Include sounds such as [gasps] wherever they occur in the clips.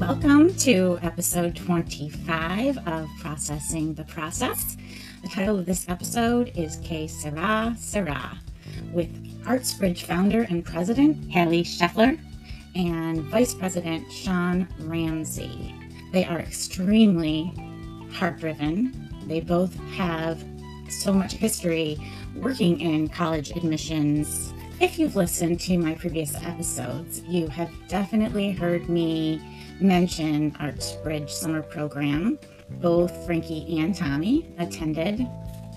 Welcome to episode 25 of Processing the Process. The title of this episode is Que Sera Sera with ArtsBridge founder and president Hallie Scheffler and vice president Sean Ramsey. They are extremely heart driven. They both have so much history working in college admissions. If you've listened to my previous episodes, you have definitely heard me mention ArtsBridge summer program. Both Frankie and Tommy attended.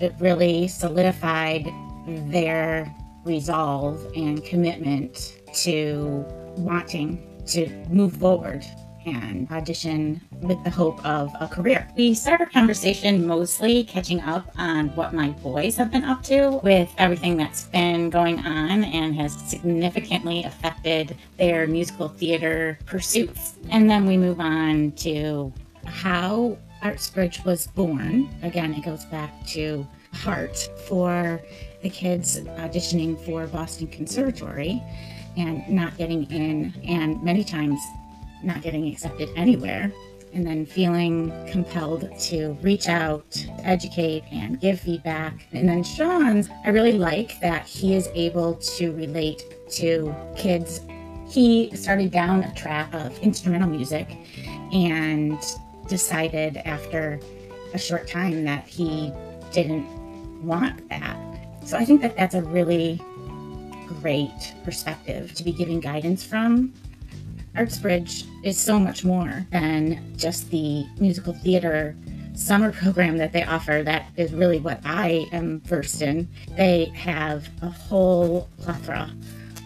It really solidified their resolve and commitment to wanting to move forward and audition with the hope of a career. We start our conversation mostly catching up on what my boys have been up to with everything that's been going on and has significantly affected their musical theater pursuits. And then we move on to how ArtsBridge was born. Again, it goes back to heart for the kids auditioning for Boston Conservatory and not getting in, and many times not getting accepted anywhere, and then feeling compelled to reach out, educate, and give feedback. And then Sean's, I really like that he is able to relate to kids. He started down a track of instrumental music and decided after a short time that he didn't want that. So I think that that's a really great perspective to be giving guidance from ArtsBridge is so much more than just the musical theater summer program that they offer. That is really what I am versed in. They have a whole plethora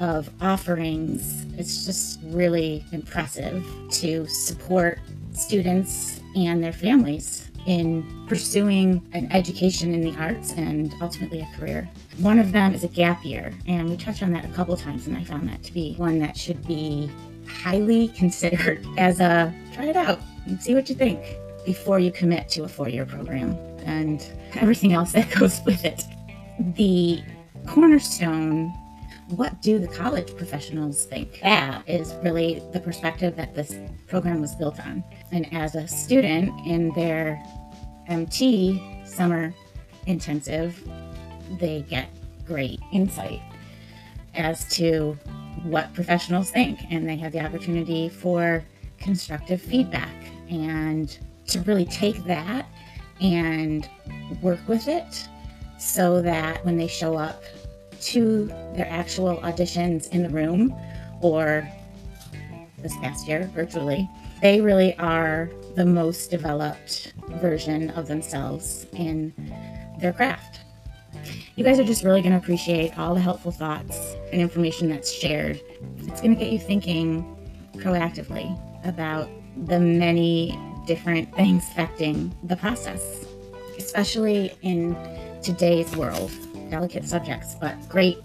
of offerings. It's just really impressive to support students and their families in pursuing an education in the arts and ultimately a career. One of them is a gap year, and we touched on that a couple times, and I found that to be one that should be highly considered as a try it out and see what you think before you commit to a four year program and everything else that [laughs] goes with it. The cornerstone what do the college professionals think? That is really the perspective that this program was built on. And as a student in their MT summer intensive, they get great insight as to what professionals think, and they have the opportunity for constructive feedback and to really take that and work with it so that when they show up to their actual auditions in the room or this past year virtually, they really are the most developed version of themselves in their craft. You guys are just really going to appreciate all the helpful thoughts and information that's shared. It's going to get you thinking proactively about the many different things affecting the process, especially in today's world. Delicate subjects, but great.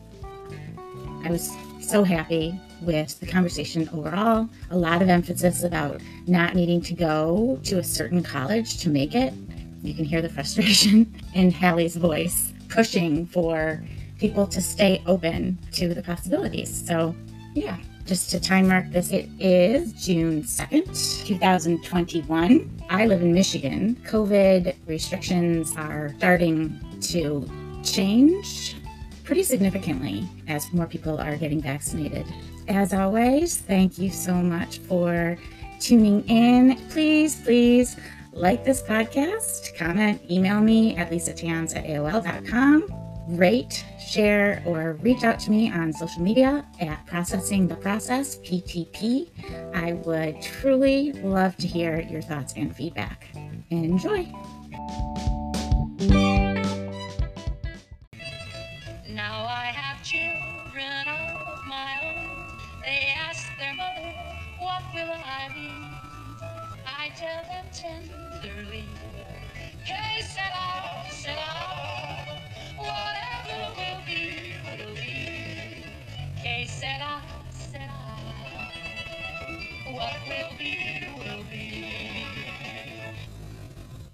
I was so happy with the conversation overall. A lot of emphasis about not needing to go to a certain college to make it. You can hear the frustration [laughs] in Hallie's voice pushing for people to stay open to the possibilities. So, yeah, just to time mark this, it is June 2nd, 2021. I live in Michigan. COVID restrictions are starting to change pretty significantly as more people are getting vaccinated. As always, thank you so much for tuning in. Please, please like this podcast, comment, email me at lisatans at AOL.com, rate, share, or reach out to me on social media at Processing the Process, PTP. I would truly love to hear your thoughts and feedback. Enjoy. Now I have children of my own. They ask their mother, What will I be? I tell them tenderly, Que sera, sera. Whatever will be, will be. Que sera, sera. What will be, will be.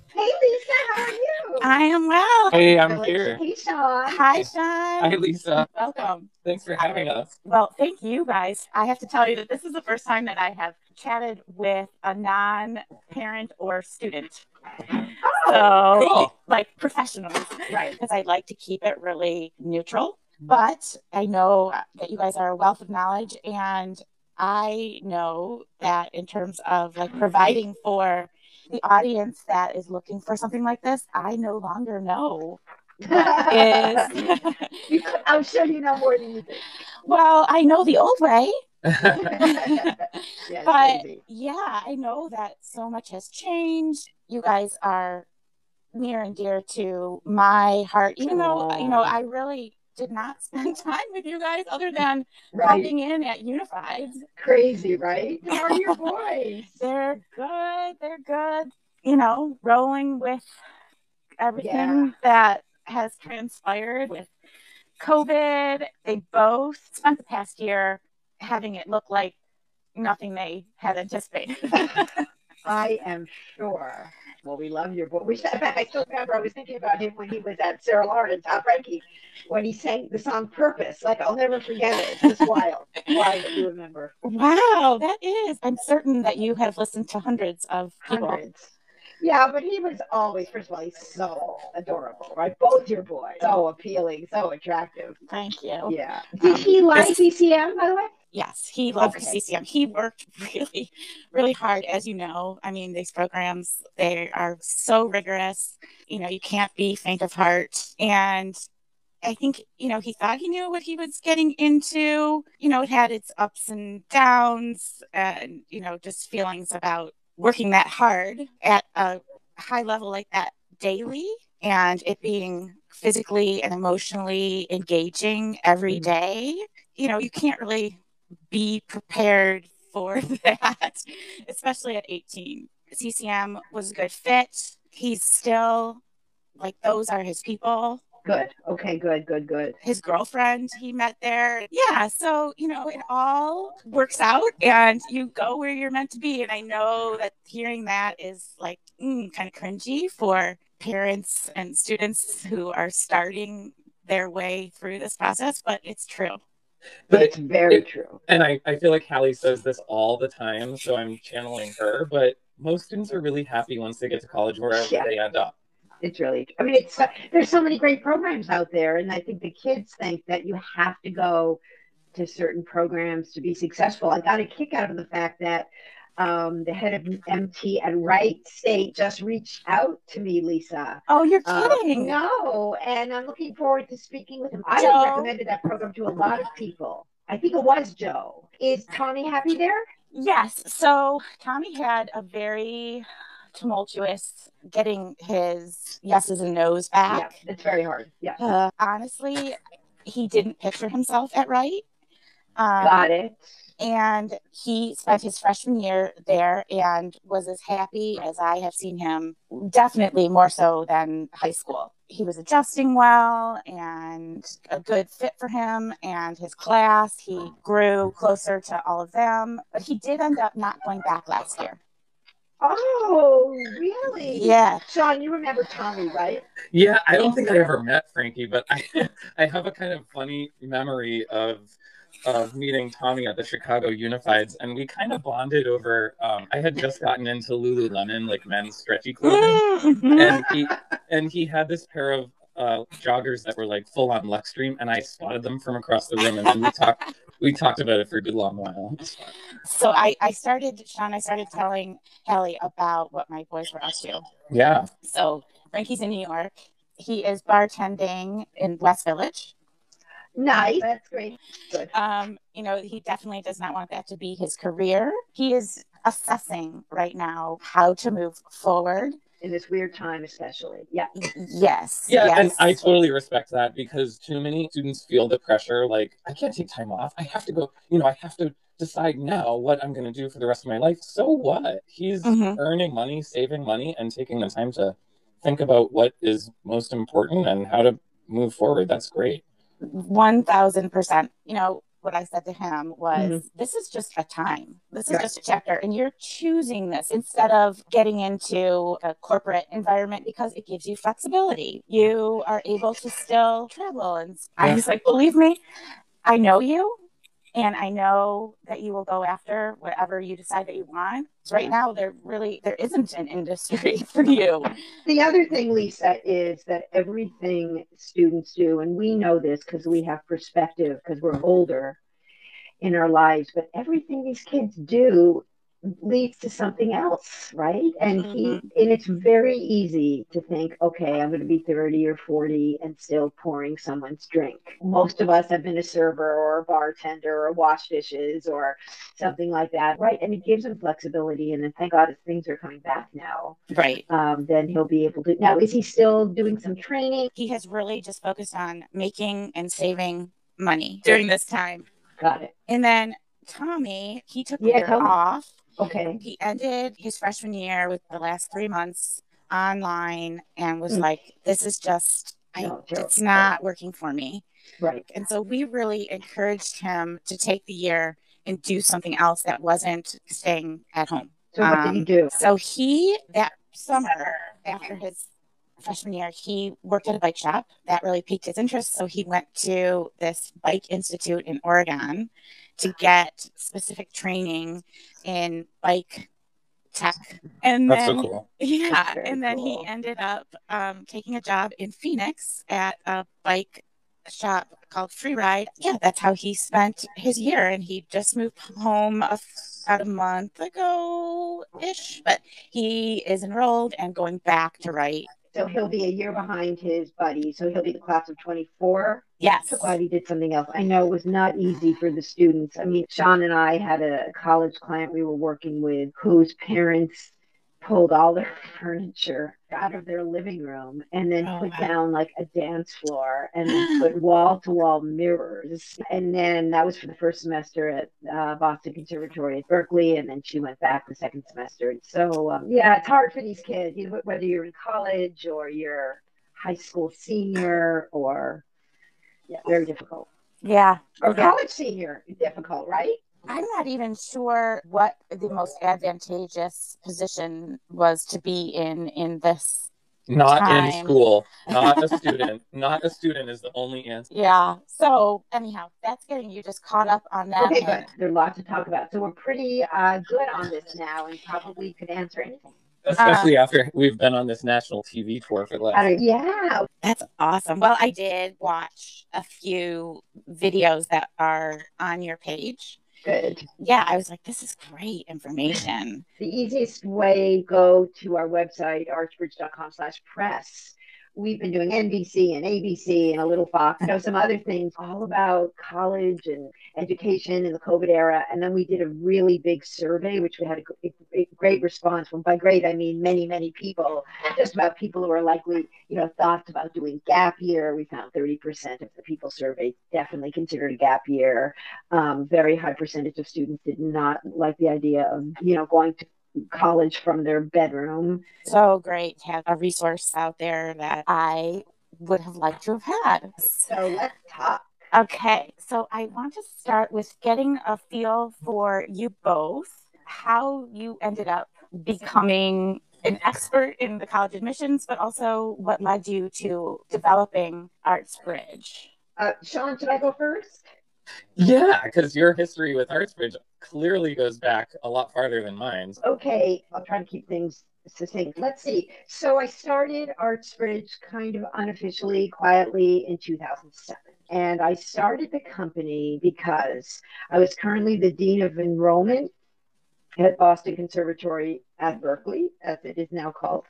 Hey Lisa, how are you? I am well. Hey, I'm here. Hey Sean. Hi, Sean. Hi, Lisa. Welcome. Thanks for having us. Well, thank you guys. I have to tell you that this is the first time that I have chatted with a non parent or student. Oh, So, Cool. like professionals, right. because I'd like to keep it really neutral. But I know that you guys are a wealth of knowledge, and I know that in terms of like providing for the audience that is looking for something like this, I no longer know [laughs] is. I'm sure you know more than you think. well, I know the old way. [laughs] [laughs] yeah, But- crazy. yeah, I know that so much has changed. You guys are near and dear to my heart, even though, uh, you know, I really did not [laughs] spend time with you guys other than Right. popping in at Unified. Crazy, right? How are your boys? They're good. They're good. You know, rolling with everything Yeah. that has transpired with COVID. They both spent the past year having it look like nothing they had anticipated. [laughs] I am sure. Well, we love your boy. We, in [laughs] I still remember I was thinking about him when he was at Sarah Lawrence, Tom Frankie, when he sang the song Purpose. Like, I'll never forget it. It's just wild. [laughs] wild that you remember. Wow, that is. I'm certain that you have listened to hundreds of people. Hundreds. Yeah, but he was always, first of all, he's so adorable, right? Both your boys. So appealing, so attractive. Thank you. Yeah. Um, Did he like CCM, by the way? Yes, he loved Okay. CCM. He worked [laughs] really, really hard, as you know. I mean, these programs, they are so rigorous. You know, you can't be faint of heart. And I think, you know, he thought he knew what he was getting into. You know, it had its ups and downs and, you know, just feelings about working that hard at a high level like that daily and it being physically and emotionally engaging every Mhm. You know, you can't really be prepared for [laughs] that, especially at 18. CCM was a good fit. He's still like, those are his people. Good. Okay, good, good, good. His girlfriend he met there. Yeah. So, you know, it all works out and you go where you're meant to be. And I know that hearing that is like mm, kind of cringy for parents and students who are starting their way through this process, but it's true. But it's very it- true. And I, I feel like Hallie says this all the time, so I'm channeling her. But most students are really happy once they get to college, wherever Yeah. they end up. It's really, I mean, it's, there's so many great programs out there. And I think the kids think that you have to go to certain programs to be successful. I got a kick out of the fact that um, the head of MT at Wright State just reached out to me, Lisa. Oh, you're Uh, kidding. no, and I'm looking forward to speaking with him. I Joe? recommended that program to a lot of people. I think it was Joe. Is Tommy happy there? Yes. So Tommy had a very tumultuous getting his yeses and nos Yeah, back. it's very hard. Yeah, Uh, honestly, he didn't picture himself at Wright. Um, got it. And he spent his freshman year there and was as happy as I have seen him, definitely more so than high school. He was adjusting well and a good fit for him and his class. He grew closer to all of them, but he did end up not going back last year. Oh, really? Yeah. Sean, you remember Tommy, right? Yeah, I don't think I ever met Frankie, but I [laughs] I have a kind of funny memory of of meeting Tommy at the Chicago Unifieds, and we kind of bonded over. Um, I had just gotten into Lululemon, like men's stretchy clothing, and [laughs] he and he had this pair of uh, joggers that were like full on Luxtreme, and I spotted them from across the room, and then we talked we talked about it for a good long while. So I, I started, Sean, I started telling Hallie about what my boys were up to. Yeah, So Frankie's in New York. He is bartending in West Village. Nice. That's great. Good. Um, you know, he definitely does not want that to be his career. He is assessing right now how to move forward. In this weird time, especially. Yeah. Yes. yeah, yes. and I totally respect that because too many students feel the pressure. Like I can't take time off. I have to go. You know, I have to decide now what I'm going to do for the rest of my life. So what? He's Mhm. earning money, saving money, and taking the time to think about what is most important and how to move forward. That's great. One thousand percent. You know what I said to him was, mm-hmm. "This is just a time. This is Right. just a chapter, and you're choosing this instead of getting into a corporate environment because it gives you flexibility. You are able to still travel." And I was like, "Believe me, I know you." And I know that you will go after whatever you decide that you want. So right now there really there isn't an industry [laughs] for you. The other thing, Lisa, is that everything students do, and we know this because we have perspective because we're older in our lives, but everything these kids do leads to something else, right? And he Mhm. and it's very easy to think, okay, I'm going to be 30 or 40 and still pouring someone's drink. Most of us have been a server or a bartender or wash dishes or something like that, right? And it gives him flexibility. And then thank God as things are coming back now, Right. um, then he'll be able to. Now, is he still doing some training? He has really just focused on making and saving money during this time. Got it. And then Tommy, he took Yeah, year off. Okay. He ended his freshman year with the last three months online and was Mm. like, this is just, I, No, it's not working for me. Right. And so we really encouraged him to take the year and do something else that wasn't staying at home. So what did he Um, do? So he, that summer after his freshman year, he worked at a bike shop. That really piqued his interest. So he went to this bike institute in Oregon to get specific training in bike tech. And That's then, so cool. [laughs] yeah, That's and then cool. he ended up um, taking a job in Phoenix at a bike shop called Free Ride. Yeah, that's how he spent his year, and he just moved home a, about a month ago ish. But he is enrolled and going back to Wright. So he'll be a year behind his buddy. So he'll be the class of 24. Yes, So glad he did something else. I know it was not easy for the students. I mean, Sean and I had a college client we were working with whose parents pulled all their [laughs] furniture out of their living room and then Oh, put wow. down like a dance floor and then [gasps] put wall to wall mirrors. And then that was for the first semester at uh, Boston Conservatory at Berklee. And then she went back the second semester. And so, um, yeah, it's hard for these kids, you know, whether you're in college or you're high school senior or, yeah, very difficult. yeah. Or Yeah. college senior, difficult, right? I'm not even sure what the most advantageous position was to be in in this. Not in school. Not a [laughs] student. Not a student is the only answer. Yeah. So anyhow, that's getting you just caught up on that. Okay, good. There's a lot to talk about. So we're pretty uh, good on this now and probably could answer anything. Especially after we've been on this national TV tour for the Uh, last. yeah. That's awesome. Well, I did watch a few videos that are on your page. Good. Yeah, I was like, this is great information. The easiest way, go to our website, artsbridge.com slash press. We've been doing NBC and ABC and a little Fox, you know, some other [laughs] things all about college and education in the COVID era. And then we did a really big survey, which we had a, a- great response from. By great, I mean many, many people, just about people who are likely, you know, thoughts about doing gap year. We found 30% of the people surveyed definitely considered a gap year. Um, very high percentage of students did not like the idea of, you know, going to college from their bedroom. so great to have a resource out there that I would have liked to have had. So let's talk. Okay, so I want to start with getting a feel for you both, how you ended up becoming an expert in the college admissions, but also what led you to developing Arts Bridge. Uh, Sean, should I go first? Yeah, because your history with Artsbridge clearly goes back a lot farther than mine. Okay, I'll try to keep things succinct. Let's see. So I started Artsbridge kind of unofficially, quietly in 2007. And I started the company because I was currently the Dean of Enrollment at Boston Conservatory at Berklee, as it is now called.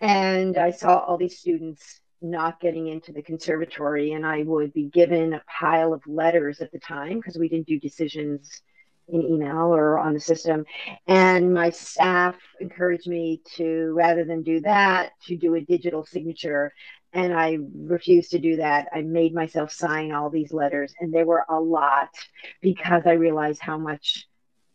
And I saw all these students not getting into the conservatory, and I would be given a pile of letters at the time because we didn't do decisions in email or on the system. And my staff encouraged me to, rather than do that, to do a digital signature. And I refused to do that. I made myself sign all these letters, and there were a lot because I realized how much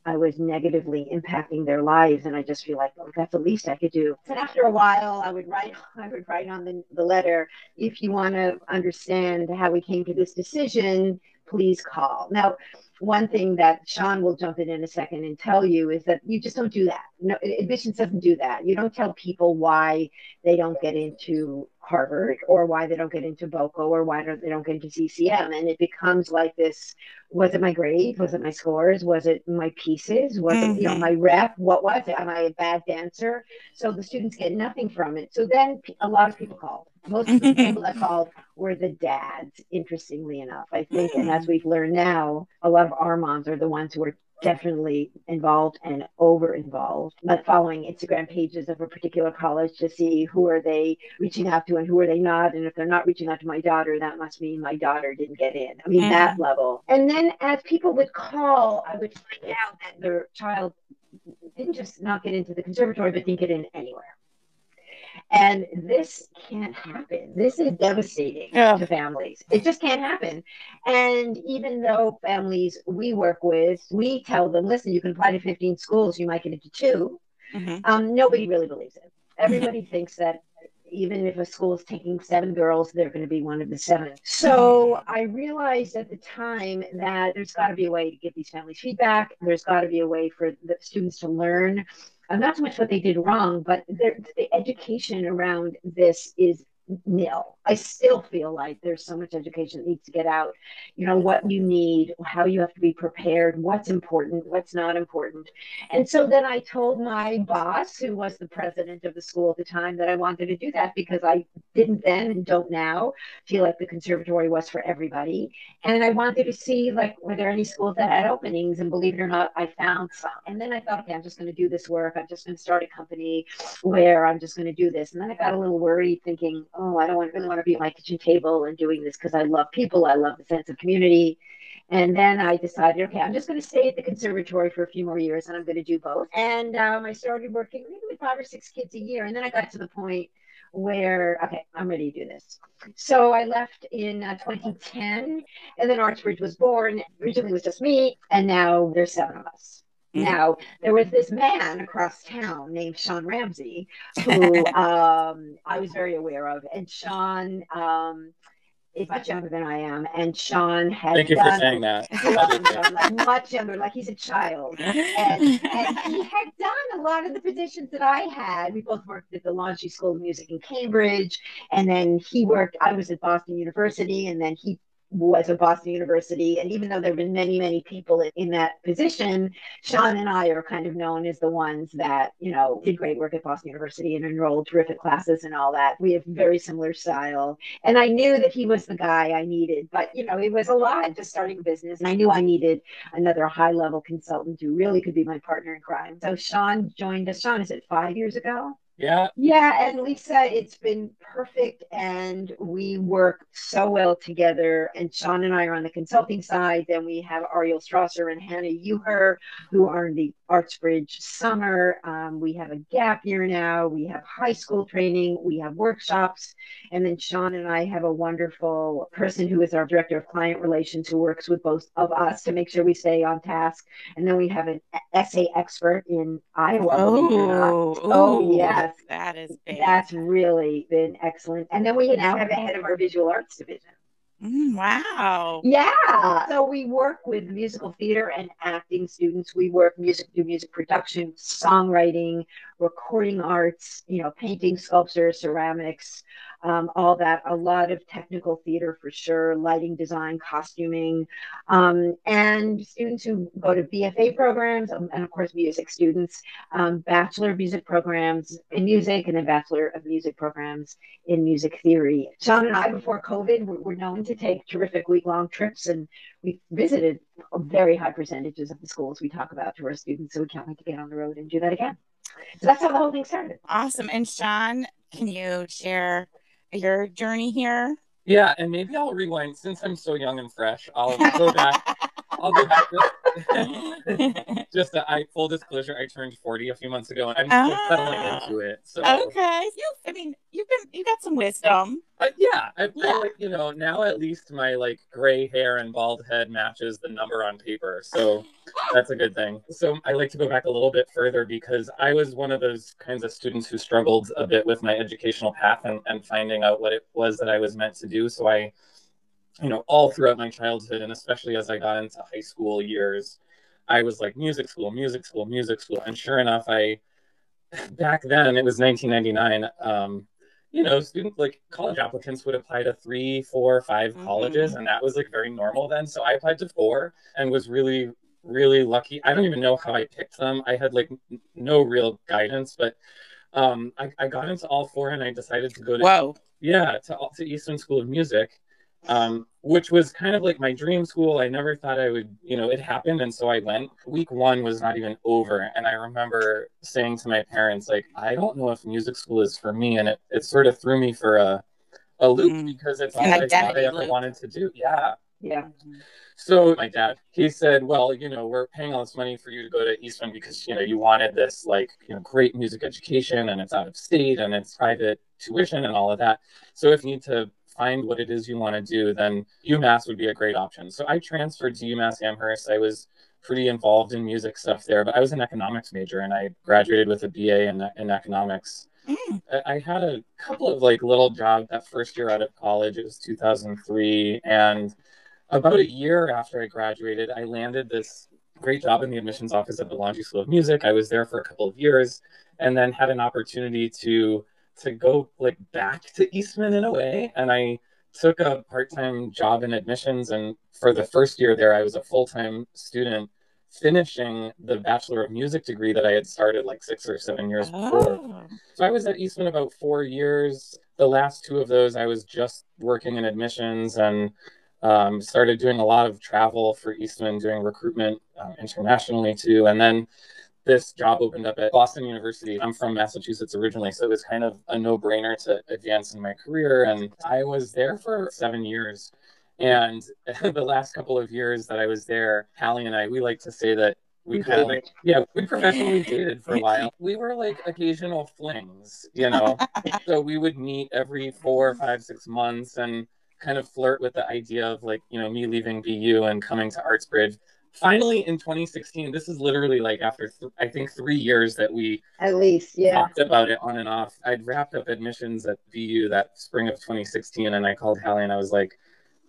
I was negatively impacting their lives, and I just feel like, oh, that's the least I could do. And after a while, I would write, [laughs] I would write on the, the letter, if you want to understand how we came to this decision, please call. Now, one thing that Sean will jump in in a second and tell you is that you just don't do that. No, admissions doesn't do that. You don't tell people why they don't get into Harvard or why they don't get into BOCO or why don't, they don't get into CCM. And it becomes like this was it my grades? Was it my scores? Was it my pieces? Was mm-hmm. it, you know, mm-hmm. my rep? What was it? Am I a bad dancer? So the students get nothing from it. So then a lot of people called. Most of the people that called were the dads, interestingly enough, I think. And as mm. we've learned now, a lot of our moms are the ones who are definitely involved and over involved but following instagram pages of a particular college to see who are they reaching out to and who are they not and if they're not reaching out to my daughter that must mean my daughter didn't get in. I mean mm. that level. And then as people would call i would find out that their child didn't just not get into the conservatory but didn't get in anywhere and this can't happen. This is devastating yeah. to families. It just can't happen. And even though families we work with, we tell them, listen, you can apply to 15 schools, you might get into 2 mm-hmm. um, nobody really believes it. Everybody thinks that even if a school is taking seven girls, they're going to be one of the seven. So I realized at the time that there's got to be a way to give these families feedback. There's got to be a way for the students to learn not so much what they did wrong, but the education around this is nil. I still feel like there's so much education that needs to get out. You know, what you need, how you have to be prepared, what's important, what's not important. And so then I told my boss, who was the president of the school at the time, that I wanted to do that because I didn't then and don't now feel like the conservatory was for everybody. And I wanted to see, like, were there any schools that had openings? And believe it or not, I found some. And then I thought, okay, I'm just going to do this work. I'm just going to start a company where I'm just going to do this. And then I got a little worried thinking, I don't really want to be at my kitchen table and doing this because I love people. I love the sense of community. And then I decided, okay, I'm just going to stay at the conservatory for a few more years and I'm going to do both. And um, I started working maybe with five or six kids a year. And then I got to the point where, okay, I'm ready to do this. So I left in uh, 2010 and then Artsbridge was born. Originally it was just me. And now there's seven of us. Mm-hmm. Now, there was this man across town named Sean Ramsey, who [laughs] um, I was very aware of. And Sean um, is much younger than I am. And Sean had. Thank you done, for saying that. [laughs] Like, [laughs] much younger, like he's a child. And, and, he had done a lot of the positions that I had. We both worked at the Longy School of Music in Cambridge. And then he worked, I was at Boston University. And then he was at Boston University. And even though there have been many, many people in that position, Sean and I are kind of known as the ones that, you know, did great work at Boston University and enrolled terrific classes and all that. We have very similar style. And I knew that he was the guy I needed, but, you know, it was a lot just starting a business. And I knew I needed another high level consultant who really could be my partner in crime. So Sean joined us. Sean, is it five years ago? Yeah. Yeah. And Lisa, it's been perfect. And we work so well together. And Sean and I are on the consulting side. Then we have Ariel Strasser and Hannah Uher, who are in the Artsbridge summer. Um, we have a gap year now. We have high school training. We have workshops. And then Sean and I have a wonderful person who is our director of client relations who works with both of us to make sure we stay on task. And then we have an essay expert in Iowa. Oh, oh, yes. That is big. That's really been excellent. And then we now have a head of our visual arts division. Mm, wow. Yeah. So we work with musical theater and acting students. We work music, do music production, songwriting, recording arts, you know, painting, sculpture, ceramics, um, all that, a lot of technical theater for sure, lighting design, costuming, um, and students who go to BFA programs, um, and of course, music students, um, Bachelor of Music programs in music, and then Bachelor of Music programs in music theory. Sean and I, before COVID, were, were known to take terrific week long trips, and we visited very high percentages of the schools we talk about to our students, so we can't wait to get on the road and do that again. So that's how the whole thing started. Awesome. And Sean, can you share your journey here? Yeah, and maybe I'll rewind since I'm so young and fresh. I'll go back. [laughs] I'll go back. [laughs] Just, a, I full disclosure, I turned 40 a few months ago, and I'm still settling ah. into it. So okay, you. I mean, you've been you got some wisdom. Uh, yeah, I feel yeah. like you know now at least my like gray hair and bald head matches the number on paper, so that's a good thing. So I like to go back a little bit further because I was one of those kinds of students who struggled a bit with my educational path and, and finding out what it was that I was meant to do. So I, you know, all throughout my childhood and especially as I got into high school years, I was like music school, music school, music school, and sure enough, I [laughs] back then it was 1999. Um, you know, students like college applicants would apply to three, four, five Mhm. colleges, and that was like very normal then. So I applied to four and was really, really lucky. I don't even know how I picked them. I had like n- no real guidance, but um, I, I got into all four and I decided to go to Whoa. yeah to to Eastman School of Music, um, which was kind of like my dream school. I never thought I would, you know, it happened, and so I went. Week one was not even over, and I remember saying to my parents, like, I don't know if music school is for me, and it it sort of threw me for a a loop Mm. because it's all An I thought I ever loop. wanted to do. Yeah. Yeah. So my dad, he said, "Well, you know, we're paying all this money for you to go to Eastman because you know you wanted this like you know great music education, and it's out of state and it's private tuition and all of that. So if you need to find what it is you want to do, then UMass would be a great option." So I transferred to UMass Amherst. I was pretty involved in music stuff there, but I was an economics major and I graduated with a BA in, in economics. Mm. I- I had a couple of like little jobs that first year out of college. It was 2003, and about a year after I graduated, I landed this great job in the admissions office at the Longy School of Music. I was there for a couple of years, and then had an opportunity to to go like back to Eastman in a way, and I took a part-time job in admissions and for the first year there I was a full-time student finishing the bachelor of music degree that I had started like 6 or 7 years before. Oh. So I was at Eastman about four years. The last two of those, I was just working in admissions and um, started doing a lot of travel for Eastman, doing recruitment um, internationally too. And then this job opened up at Boston University. I'm from Massachusetts originally, so it was kind of a no brainer to advance in my career. And I was there for seven years. And [laughs] the last couple of years that I was there, Hallie and I, we like to say that we kind of dated. yeah, we professionally dated for a while. We were like occasional flings, you know. [laughs] so we would meet every four, five, six months and kind of flirt with the idea of like, you know, me leaving BU and coming to Artsbridge. Finally, in 2016, this is literally like after th- I think three years that we At least, yeah. talked about it on and off. I'd wrapped up admissions at BU that spring of 2016, and I called Hallie and I was like,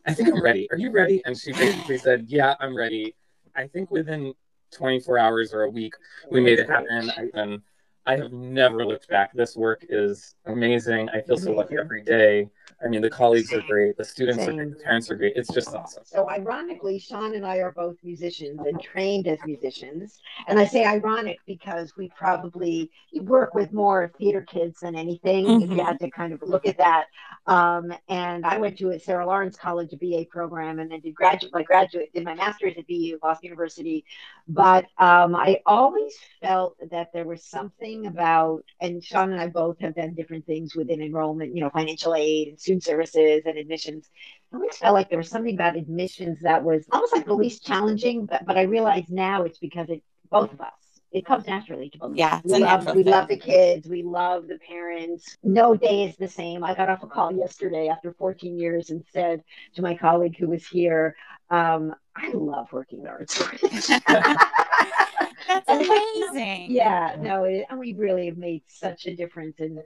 I think I'm ready. Are you ready? And she basically said, Yeah, I'm ready. I think within 24 hours or a week, we made it happen. And I have never looked back. This work is amazing. I feel so lucky every day. I mean, the colleagues are great, the students are great, the parents are great. It's just awesome. So ironically, Sean and I are both musicians and trained as musicians. And I say ironic because we probably work with more theater kids than anything. If you Mhm. had to kind of look at that. Um, and I went to a Sarah Lawrence College, a BA program, and then did graduate my graduate did my master's at BU, Boston University. But um, I always felt that there was something about, and Sean and I both have done different things within enrollment, you know, financial aid and student services and admissions. I always felt like there was something about admissions that was almost like the least challenging, but but I realize now it's because it both of us. It comes naturally to both. of Yeah, we love we thing. love the kids, we love the parents. No day is the same. I got off a call yesterday after 14 years and said to my colleague who was here, um, "I love working at Artsbridge." [laughs] [laughs] That's amazing. yeah, no, it, and we really have made such a difference in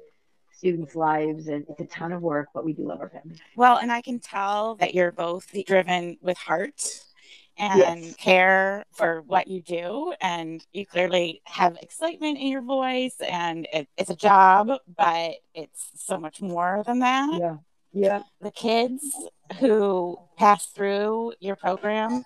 students' lives, and it's a ton of work, but we do love our family. Well, and I can tell that you're both driven with heart and Yes. care for what you do. And you clearly have excitement in your voice, and it, it's a job, but it's so much more than that. Yeah, yeah. The kids who pass through your program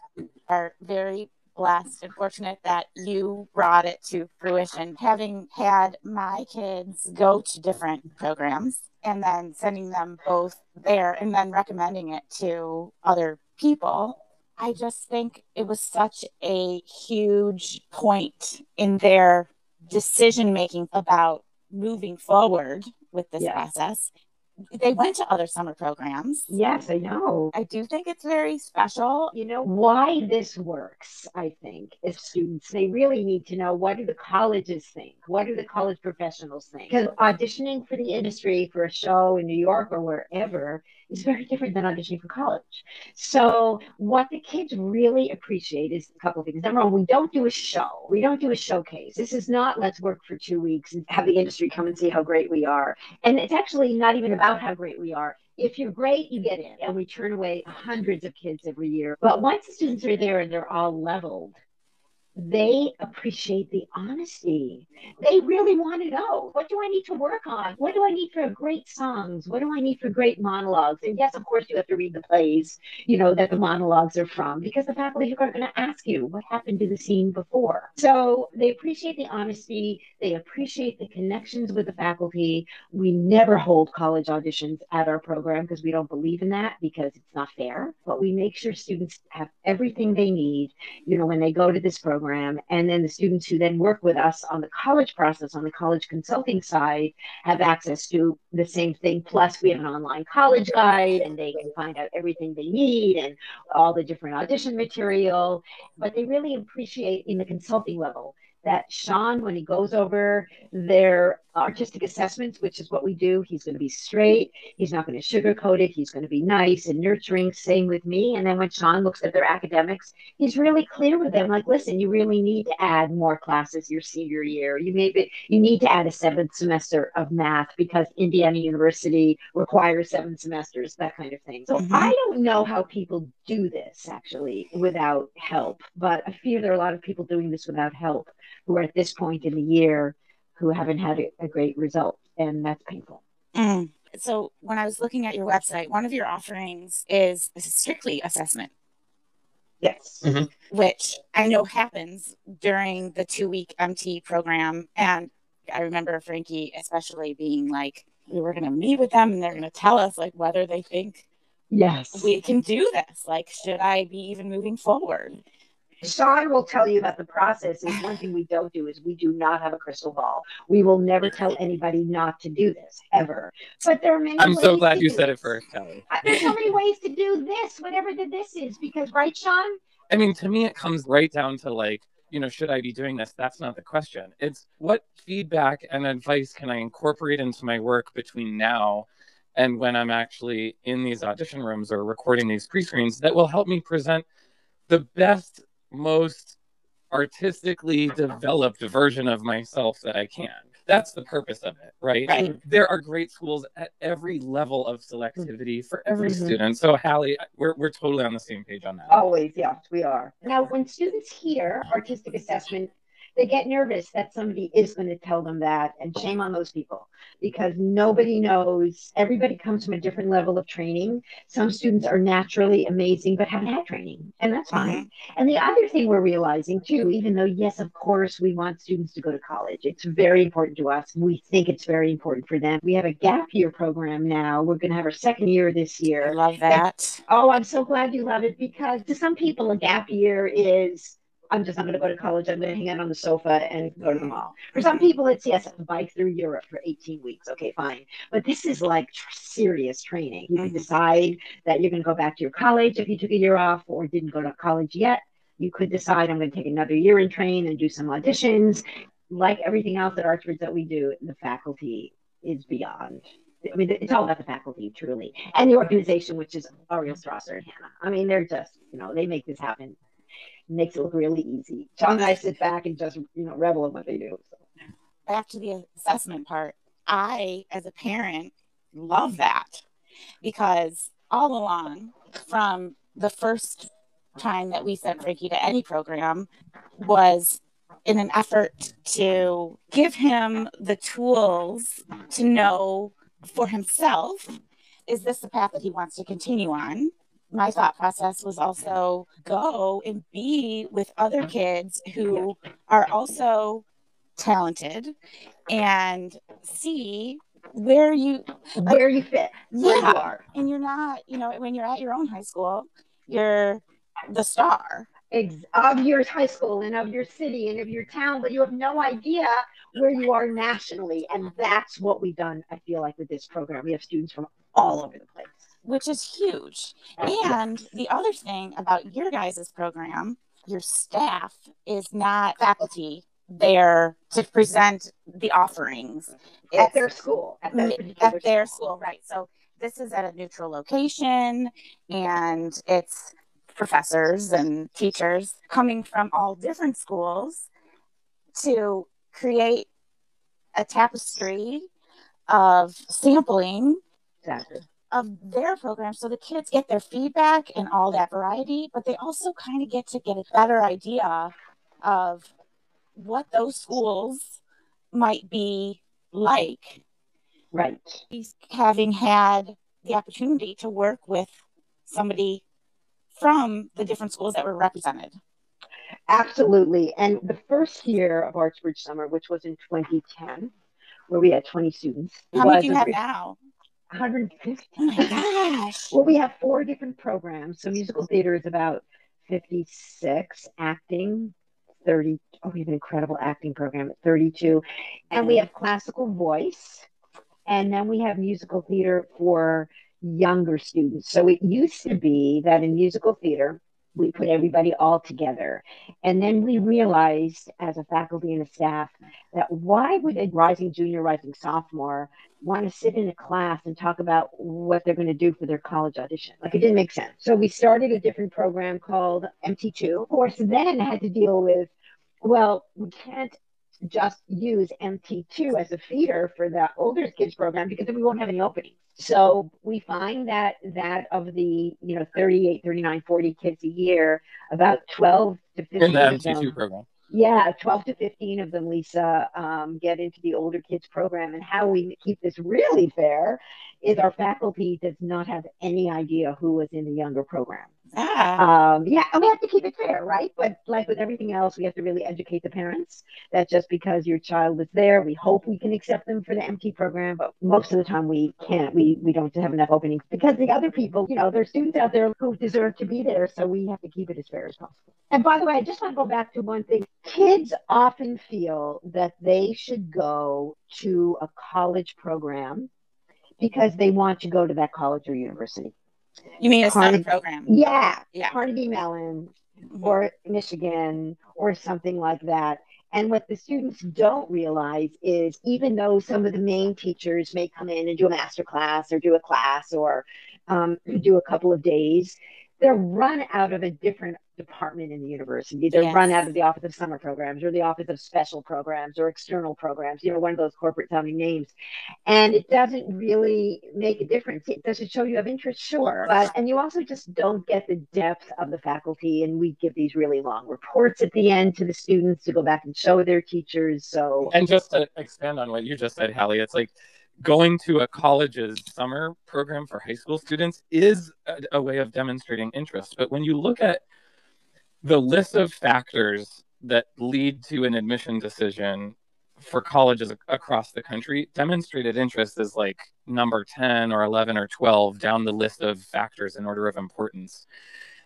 are very blessed and fortunate that you brought it to fruition. Having had my kids go to different programs and then sending them both there and then recommending it to other people, I just think it was such a huge point in their decision making about moving forward with this Yeah. process. They went to other summer programs. Yes, I know. I do think it's very special. You know why this works, I think, as students, they really need to know what do the colleges think? What do the college professionals think? Because auditioning for the industry for a show in New York or wherever is very different than auditioning for college. So what the kids really appreciate is a couple of things. Number one, we don't do a show. We don't do a showcase. This is not let's work for two weeks and have the industry come and see how great we are. And it's actually not even about how great we are. If you're great, you get in. And we turn away hundreds of kids every year. But once the students are there and they're all leveled, they appreciate the honesty. They really want to know what do I need to work on? What do I need for great songs? What do I need for great monologues? And yes, of course, you have to read the plays, you know, that the monologues are from because the faculty are going to ask you what happened to the scene before. So they appreciate the honesty. They appreciate the connections with the faculty. We never hold college auditions at our program because we don't believe in that because it's not fair. But we make sure students have everything they need, you know, when they go to this program program. And then the students who then work with us on the college process, on the college consulting side, have access to the same thing. Plus, we have an online college guide and they can find out everything they need and all the different audition material. But they really appreciate in the consulting level that Sean, when he goes over their artistic assessments, which is what we do, he's going to be straight. He's not going to sugarcoat it. He's going to be nice and nurturing. Same with me. And then when Sean looks at their academics, he's really clear with them. Like, listen, you really need to add more classes your senior year. You maybe you need to add a seventh semester of math because Indiana University requires seven semesters. That kind of thing. So mm-hmm. I don't know how people do this actually without help, but I fear there are a lot of people doing this without help who are at this point in the year who haven't had a, a great result, and that's painful. Mm. So, when I was looking at your website, one of your offerings is strictly assessment. Yes. Mm-hmm. Which I know happens during the two week MT program. And I remember Frankie, especially being like, we were going to meet with them and they're going to tell us like whether they think yes we can do this like should i be even moving forward Sean will tell you about the process. Is one thing we don't do is we do not have a crystal ball. We will never tell anybody not to do this ever. But there are many. I'm so glad you said this. it first, Kelly. Uh, there's so many ways to do this, whatever the this is, because right, Sean. I mean, to me, it comes right down to like, you know, should I be doing this? That's not the question. It's what feedback and advice can I incorporate into my work between now and when I'm actually in these audition rooms or recording these pre-screens that will help me present the best most artistically developed version of myself that I can. That's the purpose of it, right? right. There are great schools at every level of selectivity for every mm-hmm. student. So, Hallie, we're, we're totally on the same page on that. Always, yes, we are. Now, when students hear artistic assessment they get nervous that somebody is going to tell them that and shame on those people because nobody knows. Everybody comes from a different level of training. Some students are naturally amazing but haven't had training and that's fine. Mm-hmm. and the other thing we're realizing too even though yes of course we want students to go to college it's very important to us we think it's very important for them. We have a gap year program now. We're going to have our second year this year. I love that. And, oh i'm so glad you love it because to some people a gap year is I'm just not going to go to college. I'm going to hang out on the sofa and go to the mall. For some people, it's yes, a bike through Europe for 18 weeks. Okay, fine. But this is like tr- serious training. You can mm-hmm. decide that you're going to go back to your college if you took a year off or didn't go to college yet. You could decide I'm going to take another year and train and do some auditions. Like everything else at Artsbridge that we do, the faculty is beyond. I mean, it's all about the faculty, truly, and the organization, which is Ariel Strasser and Hannah. I mean, they're just, you know, they make this happen makes it look really easy. John and I sit back and just, you know, revel in what they do. So. Back to the assessment part. I, as a parent, love that because all along from the first time that we sent Ricky to any program was in an effort to give him the tools to know for himself is this the path that he wants to continue on my thought process was also go and be with other kids who are also talented and see where you where you fit yeah you are. and you're not you know when you're at your own high school you're the star. Of your high school and of your city and of your town but you have no idea where you are nationally and that's what we've done i feel like with this program. We have students from all over the place which is huge. And the other thing about your guys' program, your staff is not faculty there to present the offerings it's at their school. At, at their school, right. So this is at a neutral location and it's professors and teachers coming from all different schools to create a tapestry of sampling exactly of their program so the kids get their feedback and all that variety but they also kind of get to get a better idea of what those schools might be like Right. having had the opportunity to work with somebody from the different schools that were represented. Absolutely. And the first year of Artsbridge Summer, which was in 2010, where we had 20 students, How many do you have now? 150. Oh my gosh. Well, we have four different programs. So musical theater is about 56, acting 30. Oh, we have an incredible acting program at 32. And we have classical voice. And then we have musical theater for younger students. So it used to be that in musical theater, we put everybody all together. And then we realized as a faculty and a staff that why would a rising junior, rising sophomore want to sit in a class and talk about what they're going to do for their college audition. Like it didn't make sense. So we started a different program called MT2. Of course, then had to deal with, well, we can't just use MT2 as a feeder for the older kids program because then we won't have any openings. So we find that that of the, you know, 38, 39, 40 kids a year, about 12 to 15 in the of them- MT2 program. yeah, 12 to 15 of them, Lisa, um, get into the older kids program. And how we keep this really fair is our faculty does not have any idea who was in the younger program. Ah, Um, yeah, and we have to keep it fair, right? But like with everything else, we have to really educate the parents that just because your child is there, we hope we can accept them for the MT program, but most of the time we can't. We we don't have enough openings because the other people, you know, there's students out there who deserve to be there, so we have to keep it as fair as possible. And by the way, I just want to go back to one thing. Kids often feel that they should go to a college program because they want to go to that college or university. You mean a summer Carnegie- program? Yeah, Yeah. Carnegie Mellon Mhm. or Michigan or something like that. And what the students don't realize is even though some of the main teachers may come in and do a master class or do a class or um, do a couple of days, they're run out of a different department in the university. They're Yes. run out of the Office of Summer Programs or the Office of Special Programs or External Programs, you know, one of those corporate sounding names. And it doesn't really make a difference. It does it show you have interest? Sure. But and you also just don't get the depth of the faculty. And we give these really long reports at the end to the students to go back and show their teachers. So And just to expand on what you just said, Hallie, it's like going to a college's summer program for high school students is a, a way of demonstrating interest. But when you look at the list of factors that lead to an admission decision for colleges across the country, demonstrated interest is like number 10 or 11 or 12 down the list of factors in order of importance.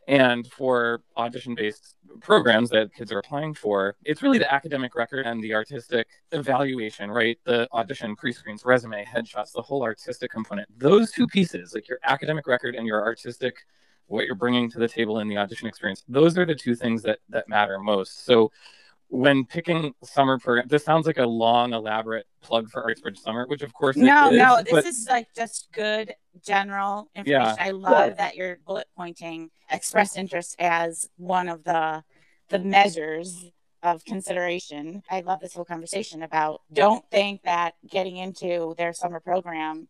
And for audition based programs that kids are applying for, it's really the academic record and the artistic evaluation, right? The audition, pre screens, resume, headshots, the whole artistic component. Those two pieces, like your academic record and your artistic, what you're bringing to the table in the audition experience, those are the two things that, that matter most. So when picking summer program, this sounds like a long, elaborate plug for Artsbridge Summer, which of course No, is, no, this but- is like just good general information. Yeah. I love that you're bullet pointing expressed interest as one of the the measures of consideration. I love this whole conversation about don't think that getting into their summer program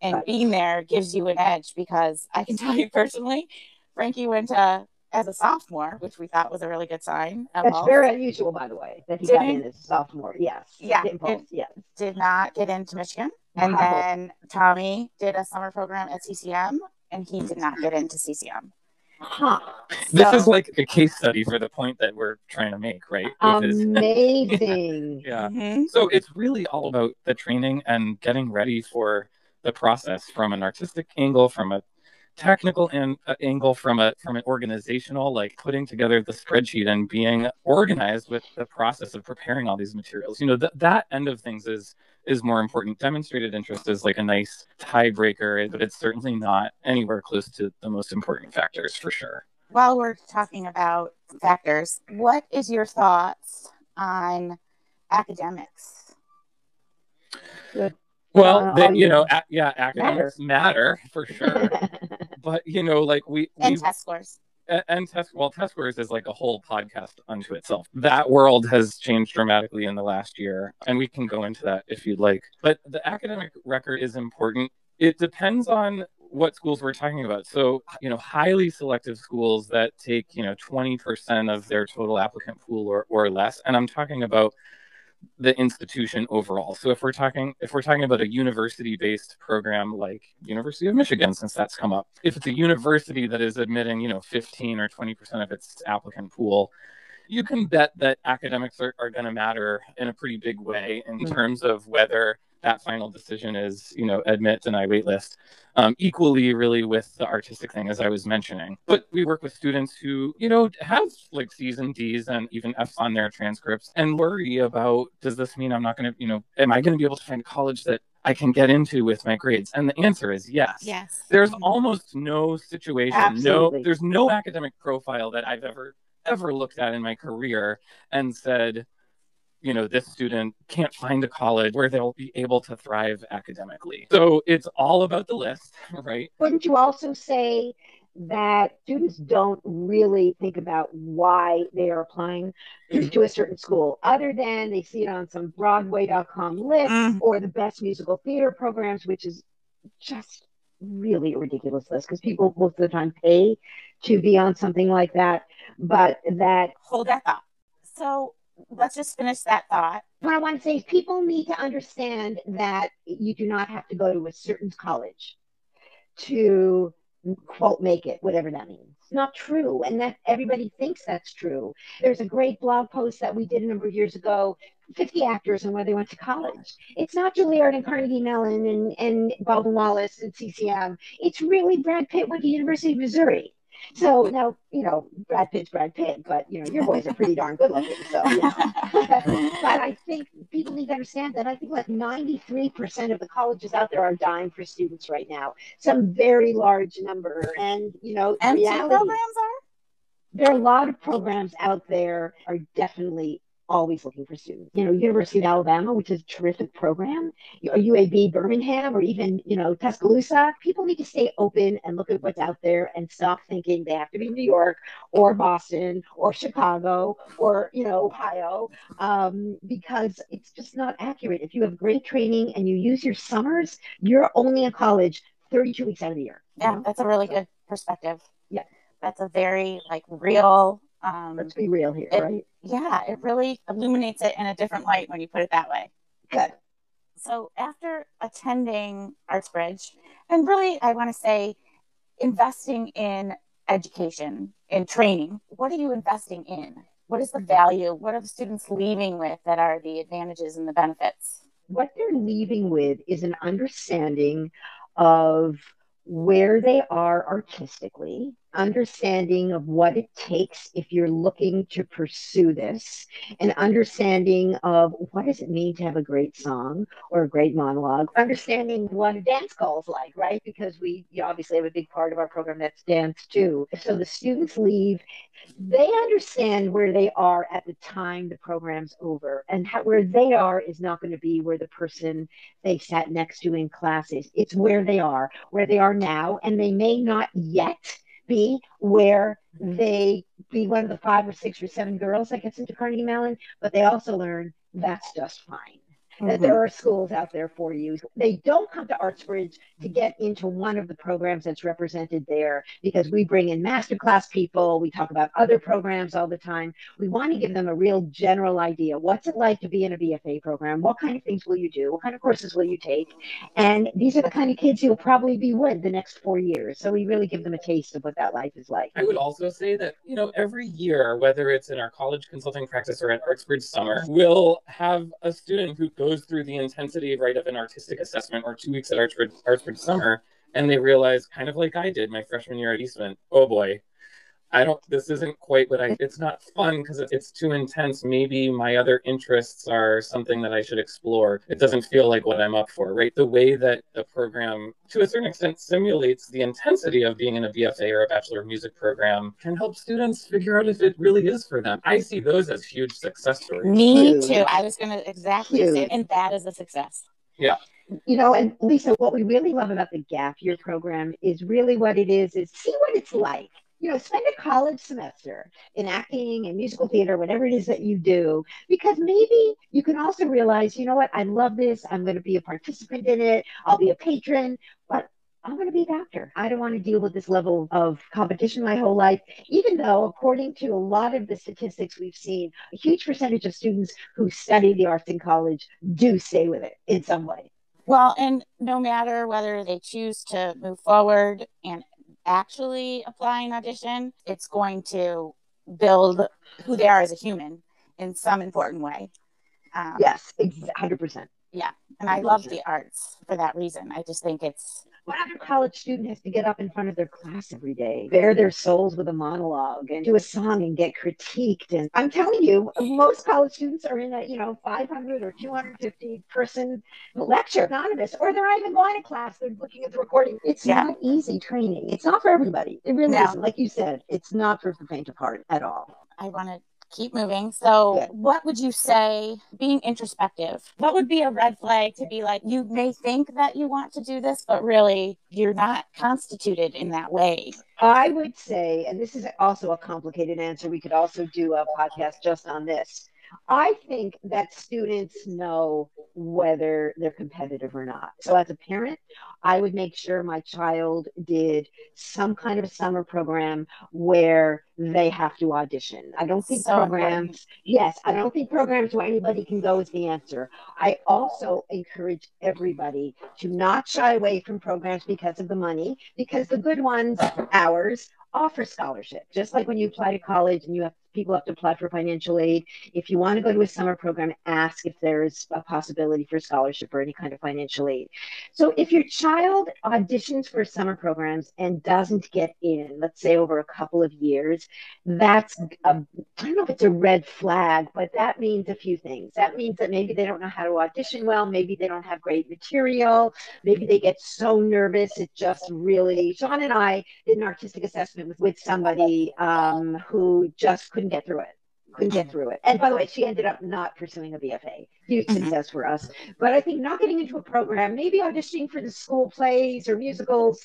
and Right. being there gives you an edge because I can [laughs] tell you personally, Frankie went to as a sophomore, which we thought was a really good sign. that's Pulse. very unusual, by the way, that he got Didn't- in as a sophomore. Yes. Yeah, Didn't Pulse, yes. did not get into Michigan. And Wow. then Tommy did a summer program at CCM and he did not get into CCM. Huh. This So- is like a case study for the point that we're trying to make, right? Um, Which is- Amazing. [laughs] yeah. Mhm. So it's really all about the training and getting ready for the process from an artistic angle, from a technical uh, angle, from a from an organizational, like putting together the spreadsheet and being organized with the process of preparing all these materials. You know, th- that end of things is is more important. Demonstrated interest is like a nice tiebreaker, but it's certainly not anywhere close to the most important factors for sure. While we're talking about factors, what is your thoughts on academics? Well, Uh, they, you know, a- yeah, academics matter for [laughs] sure. but you know, like we, we And test scores. and, and test well test scores is like a whole podcast unto itself that world has changed dramatically in the last year and we can go into that if you'd like but the academic record is important it depends on what schools we're talking about. So, you know, highly selective schools that take, you know, 20% of their total applicant pool or, or less. And I'm talking about the institution overall. So if we're talking if we're talking about a university based program like University of Michigan, since that's come up, if it's a university that is admitting, you know, 15 or 20% of its applicant pool, you can bet that academics are, are going to matter in a pretty big way in mm-hmm. terms of whether that final decision is, you know, admit, deny, waitlist. Um, equally, really, with the artistic thing, as I was mentioning. But we work with students who, you know, have like C's and D's and even F's on their transcripts and worry about does this mean I'm not going to, you know, am I going to be able to find a college that I can get into with my grades? And the answer is yes. Yes. There's almost no situation, Absolutely. no, there's no academic profile that I've ever ever looked at in my career and said, you know, this student can't find a college where they'll be able to thrive academically. So it's all about the list, [laughs] right? Wouldn't you also say that students don't really think about why they are applying to a certain school other than they see it on some broadway.com list mm. or the best musical theater programs which is just really a ridiculous list because people most of the time pay to be on something like that but that hold that thought so let's just finish that thought. What I want to say is people need to understand that you do not have to go to a certain college to quote make it, whatever that means. It's not true. And that everybody thinks that's true. There's a great blog post that we did a number of years ago 50 actors and where they went to college. It's not Juilliard and Carnegie Mellon and, and Baldwin Wallace and CCM. It's really Brad Pitt went to University of Missouri. So now, you know, Brad Pitt's Brad Pitt, but you know, your boys are pretty darn good looking. [laughs] So, yeah. [laughs] but I think people need to understand that I think like 93% of the colleges out there are dying for students right now. Some very large number. And, you know, and programs are? There are a lot of programs out there are definitely always looking for students. You know, University of Alabama, which is a terrific program, or UAB Birmingham, or even, you know, Tuscaloosa. People need to stay open and look at what's out there and stop thinking they have to be New York or Boston or Chicago or, you know, Ohio, um, because it's just not accurate. If you have great training and you use your summers, you're only in college 32 weeks out of the year. Yeah, that's a really good perspective. Yeah. That's a very like real um, Let's be real here, it, right? Yeah, it really illuminates it in a different light when you put it that way. Good. So after attending ArtsBridge, and really, I want to say, investing in education and training, what are you investing in? What is the mm-hmm. value? What are the students leaving with that are the advantages and the benefits? What they're leaving with is an understanding of where they are artistically, understanding of what it takes if you're looking to pursue this, and understanding of what does it mean to have a great song or a great monologue, understanding what a dance call is like, right? Because we obviously have a big part of our program that's dance too. So the students leave, they understand where they are at the time the program's over, and how, where they are is not going to be where the person they sat next to in class is. It's where they are, where they are now, and they may not yet be where they be one of the five or six or seven girls that gets into Carnegie Mellon, but they also learn that's just fine mm-hmm. That mm-hmm. there are schools out there for you. They don't come to ArtsBridge to get into one of the programs that's represented there because we bring in masterclass people. We talk about other programs all the time. We want to give them a real general idea. What's it like to be in a BFA program? What kind of things will you do? What kind of courses will you take? And these are the kind of kids you'll probably be with the next four years. So we really give them a taste of what that life is like. I would also say that, you know, every year, whether it's in our college consulting practice or at ArtsBridge Summer, we'll have a student who goes through the intensity right of an artistic assessment or two weeks at ArtsBridge, ArtsBridge Summer, and they realize, kind of like I did my freshman year at Eastman, oh boy, I don't, this isn't quite what I, it's not fun because it's too intense. Maybe my other interests are something that I should explore. It doesn't feel like what I'm up for, right? The way that the program, to a certain extent, simulates the intensity of being in a BFA or a Bachelor of Music program can help students figure out if it really is for them. I see those as huge success stories. Me too. I was going to exactly huge. say, and that is a success. Yeah you know and lisa what we really love about the gap year program is really what it is is see what it's like you know, spend a college semester in acting and musical theater, whatever it is that you do, because maybe you can also realize, you know what, I love this. I'm going to be a participant in it. I'll be a patron, but I'm going to be a doctor. I don't want to deal with this level of competition my whole life, even though, according to a lot of the statistics we've seen, a huge percentage of students who study the arts in college do stay with it in some way. Well, and no matter whether they choose to move forward and actually apply an audition, it's going to build who they are as a human in some important way. Um, yes, 100%. Yeah. And I love the arts for that reason. I just think it's what other college student has to get up in front of their class every day, bare their souls with a monologue and do a song and get critiqued? And I'm telling you, most college students are in a, you know, 500 or 250 person lecture, anonymous, or they're not even going to class. They're looking at the recording. It's yeah. not easy training. It's not for everybody. It really no. isn't. Like you said, it's not for the faint of heart at all. I want to keep moving. So, yeah. what would you say, being introspective, what would be a red flag to be like, you may think that you want to do this, but really you're not constituted in that way? I would say, and this is also a complicated answer, we could also do a podcast just on this. I think that students know whether they're competitive or not. So, as a parent, I would make sure my child did some kind of summer program where they have to audition. I don't think so programs, important. yes, I don't think programs where anybody can go is the answer. I also encourage everybody to not shy away from programs because of the money, because the good ones, ours, offer scholarship. Just like when you apply to college and you have people have to apply for financial aid. If you want to go to a summer program, ask if there's a possibility for scholarship or any kind of financial aid. So if your child auditions for summer programs and doesn't get in, let's say over a couple of years, that's I don't know if it's a red flag, but that means a few things. That means that maybe they don't know how to audition well, maybe they don't have great material, maybe they get so nervous it just really. Sean and I did an artistic assessment with, with somebody um, who just couldn't get through it couldn't get through it. And by the way, she ended up not pursuing a BFA. Huge mm-hmm. success for us. But I think not getting into a program, maybe auditioning for the school plays or musicals,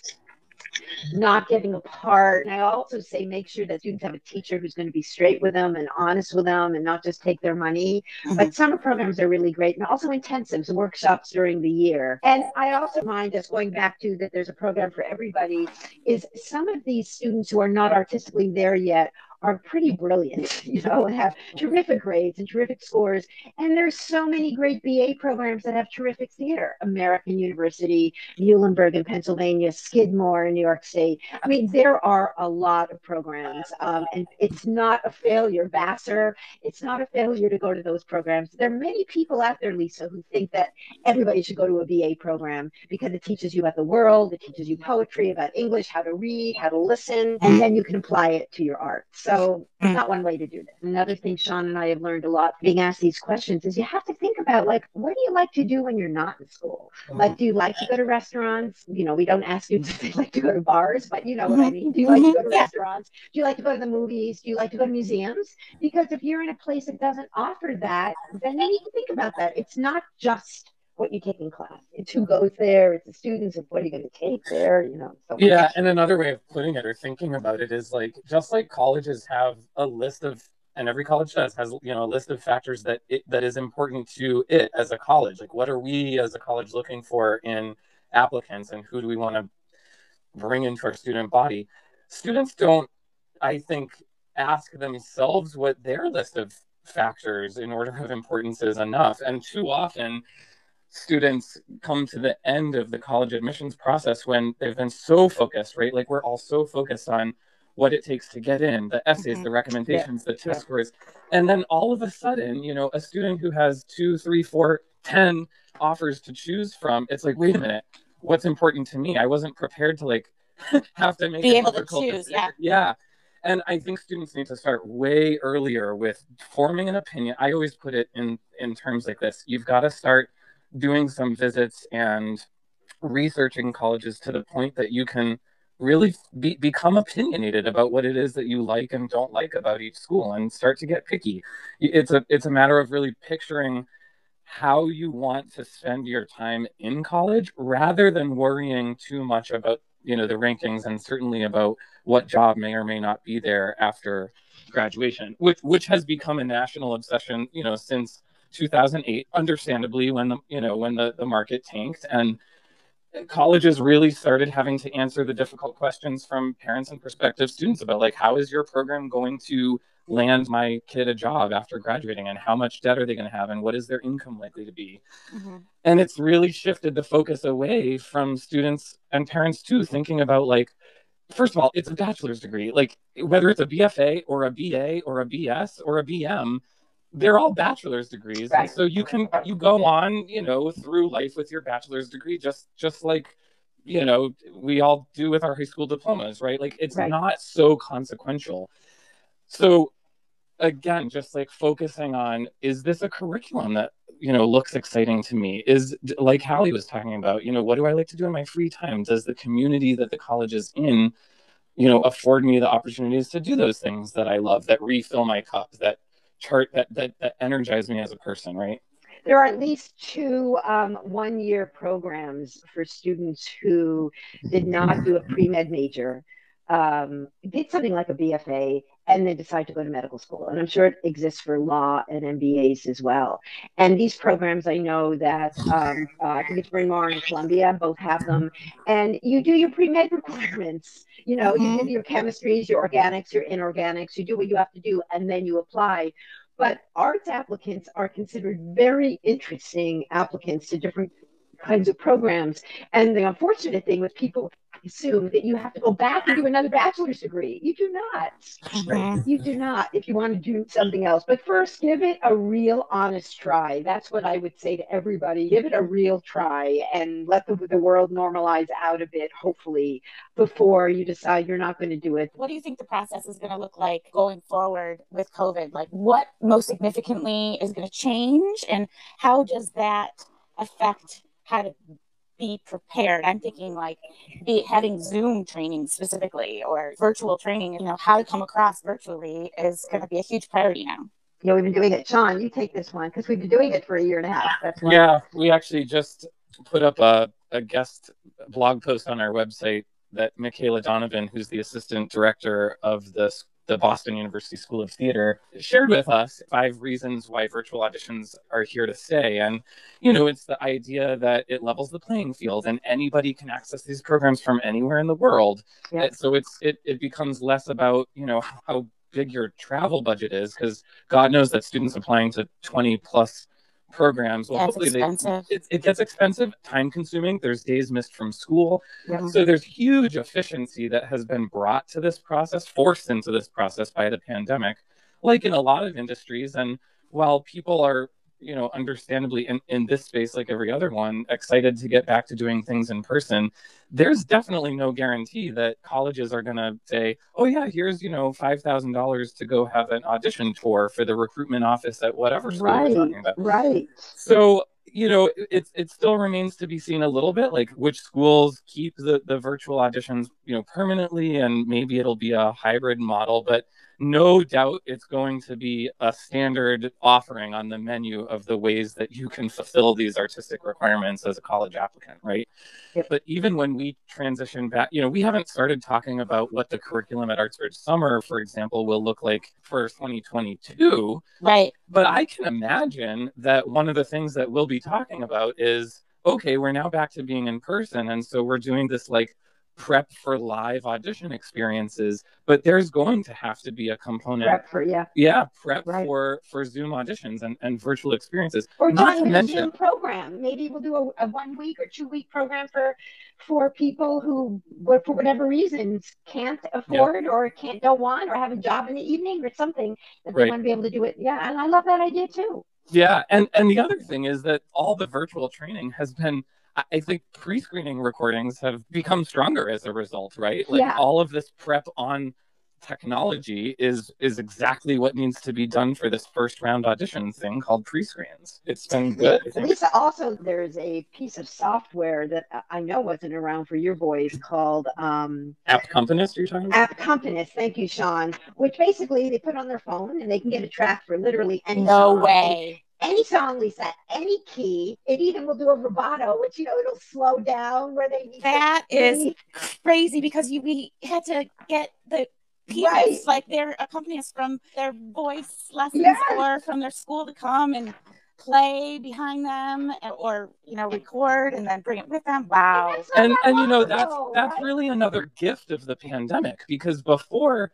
not getting a part. And I also say make sure that students have a teacher who's going to be straight with them and honest with them and not just take their money. Mm-hmm. But summer programs are really great and also intensives, workshops during the year. And I also mind just going back to that there's a program for everybody is some of these students who are not artistically there yet are pretty brilliant, [laughs] you know, and have terrific grades and terrific scores. And there's so many great BA programs that have terrific theater. American University, Muhlenberg in Pennsylvania, Skidmore in New York State. I mean, there are a lot of programs, um, and it's not a failure. Vassar, it's not a failure to go to those programs. There are many people out there, Lisa, who think that everybody should go to a BA program because it teaches you about the world, it teaches you poetry, about English, how to read, how to listen, and then you can apply it to your art. So it's not one way to do this. Another thing Sean and I have learned a lot being asked these questions is you have to think about like, what do you like to do when you're not in school? Mm-hmm. Like, do you like to go to restaurants? You know, we don't ask students [laughs] if they like to go to bars, but you know what I mean. Do you like to go to mm-hmm. restaurants? Do you like to go to the movies? Do you like to go to museums? Because if you're in a place that doesn't offer that, then you need to think about that. It's not just what you take in class. It's who mm-hmm. goes there, it's the students, and what are you going to take there, you know. So yeah, and another way of putting it or thinking about it is like just like colleges have a list of and every college does has you know a list of factors that it, that is important to it as a college. Like what are we as a college looking for in applicants and who do we want to bring into our student body? Students don't I think ask themselves what their list of factors in order of importance is enough and too often students come to the end of the college admissions process when they've been so focused, right? Like we're all so focused on what it takes to get in, the essays, mm-hmm. the recommendations, yeah. the test yeah. scores. And then all of a sudden, you know, a student who has two, three, four, ten offers to choose from, it's like, wait a minute, what's important to me? I wasn't prepared to like [laughs] have to make be able to choose. Decision. Yeah. Yeah. And I think students need to start way earlier with forming an opinion. I always put it in in terms like this. You've got to start doing some visits and researching colleges to the point that you can really be, become opinionated about what it is that you like and don't like about each school and start to get picky. It's a it's a matter of really picturing how you want to spend your time in college rather than worrying too much about you know the rankings and certainly about what job may or may not be there after graduation which which has become a national obsession you know since 2008 understandably when the you know when the, the market tanked. And colleges really started having to answer the difficult questions from parents and prospective students about like how is your program going to land my kid a job after graduating? And how much debt are they going to have? And what is their income likely to be? Mm-hmm. and it's really shifted the focus away from students and parents too thinking about like first of all it's a bachelor's degree. Like whether it's a bfa or a ba or a bs or a bm they're all bachelor's degrees right. so you can you go on you know through life with your bachelor's degree just just like you know we all do with our high school diplomas right like it's right. not so consequential so again just like focusing on is this a curriculum that you know looks exciting to me is like Hallie was talking about you know what do I like to do in my free time does the community that the college is in you know afford me the opportunities to do those things that I love that refill my cup that chart that that, that energize me as a person right? There are at least two um, one year programs for students who did not do a pre-med major. Um, did something like a bfa and they decide to go to medical school. And I'm sure it exists for law and MBAs as well. And these programs, I know that um, uh, I think it's Bryn Mawr and Columbia both have them. And you do your pre med requirements. You know, mm-hmm. you do your chemistries, your organics, your inorganics. You do what you have to do, and then you apply. But arts applicants are considered very interesting applicants to different kinds of programs. And the unfortunate thing with people assume that you have to go back and do another bachelor's degree. You do not. Mm-hmm. You do not if you want to do something else. But first, give it a real honest try. That's what I would say to everybody. Give it a real try and let the, the world normalize out a bit, hopefully, before you decide you're not going to do it. What do you think the process is going to look like going forward with COVID? Like, what most significantly is going to change, and how does that affect how to be prepared. I'm thinking like be having Zoom training specifically or virtual training, you know, how to come across virtually is going to be a huge priority now. Yeah, we've been doing it. Sean, you take this one because we've been doing it for a year and a half. That's yeah, we actually just put up a, a guest blog post on our website that Michaela Donovan, who's the assistant director of the the Boston University School of Theater shared with us five reasons why virtual auditions are here to stay. And, you know, it's the idea that it levels the playing field and anybody can access these programs from anywhere in the world. So it's it, it becomes less about, you know, how big your travel budget is, because God knows that students applying to 20 plus programs. Well, yeah, hopefully they, it, it, gets expensive, time consuming. There's days missed from school. Yeah. So there's huge efficiency that has been brought to this process, forced into this process by the pandemic, like in a lot of industries. And while people are you know, understandably in, in this space, like every other one, excited to get back to doing things in person. There's definitely no guarantee that colleges are going to say, oh, yeah, here's, you know, $5,000 to go have an audition tour for the recruitment office at whatever school right, you're talking about. Right. So, you know, it, it still remains to be seen a little bit, like which schools keep the, the virtual auditions, you know, permanently, and maybe it'll be a hybrid model. But no doubt it's going to be a standard offering on the menu of the ways that you can fulfill these artistic requirements as a college applicant, right? But even when we transition back, you know, we haven't started talking about what the curriculum at Artsbridge Summer, for example, will look like for 2022. Right. But I can imagine that one of the things that we'll be talking about is okay, we're now back to being in person. And so we're doing this like prep for live audition experiences but there's going to have to be a component prep for yeah yeah prep right. for for zoom auditions and, and virtual experiences or not join mention... a zoom program maybe we'll do a, a, one week or two week program for for people who for whatever reasons can't afford yep. or can't go on or have a job in the evening or something that they right. want to be able to do it yeah and i love that idea too yeah and and the other thing is that all the virtual training has been I think pre-screening recordings have become stronger as a result, right? Like yeah. all of this prep on technology is is exactly what needs to be done for this first round audition thing called pre-screens. It's been good. Lisa, also there's a piece of software that I know wasn't around for your boys called um, Appcompanist. You're talking about Appcompanist. Thank you, Sean. Which basically they put on their phone and they can get a track for literally any. No song. way any song, Lisa, any key. It even will do a rubato, which you know it'll slow down where they. That is crazy because you we had to get the pianists, right. like their accompanist from their voice lessons yes. or from their school to come and play behind them or you know record and then bring it with them wow and and you know that's that's really another gift of the pandemic because before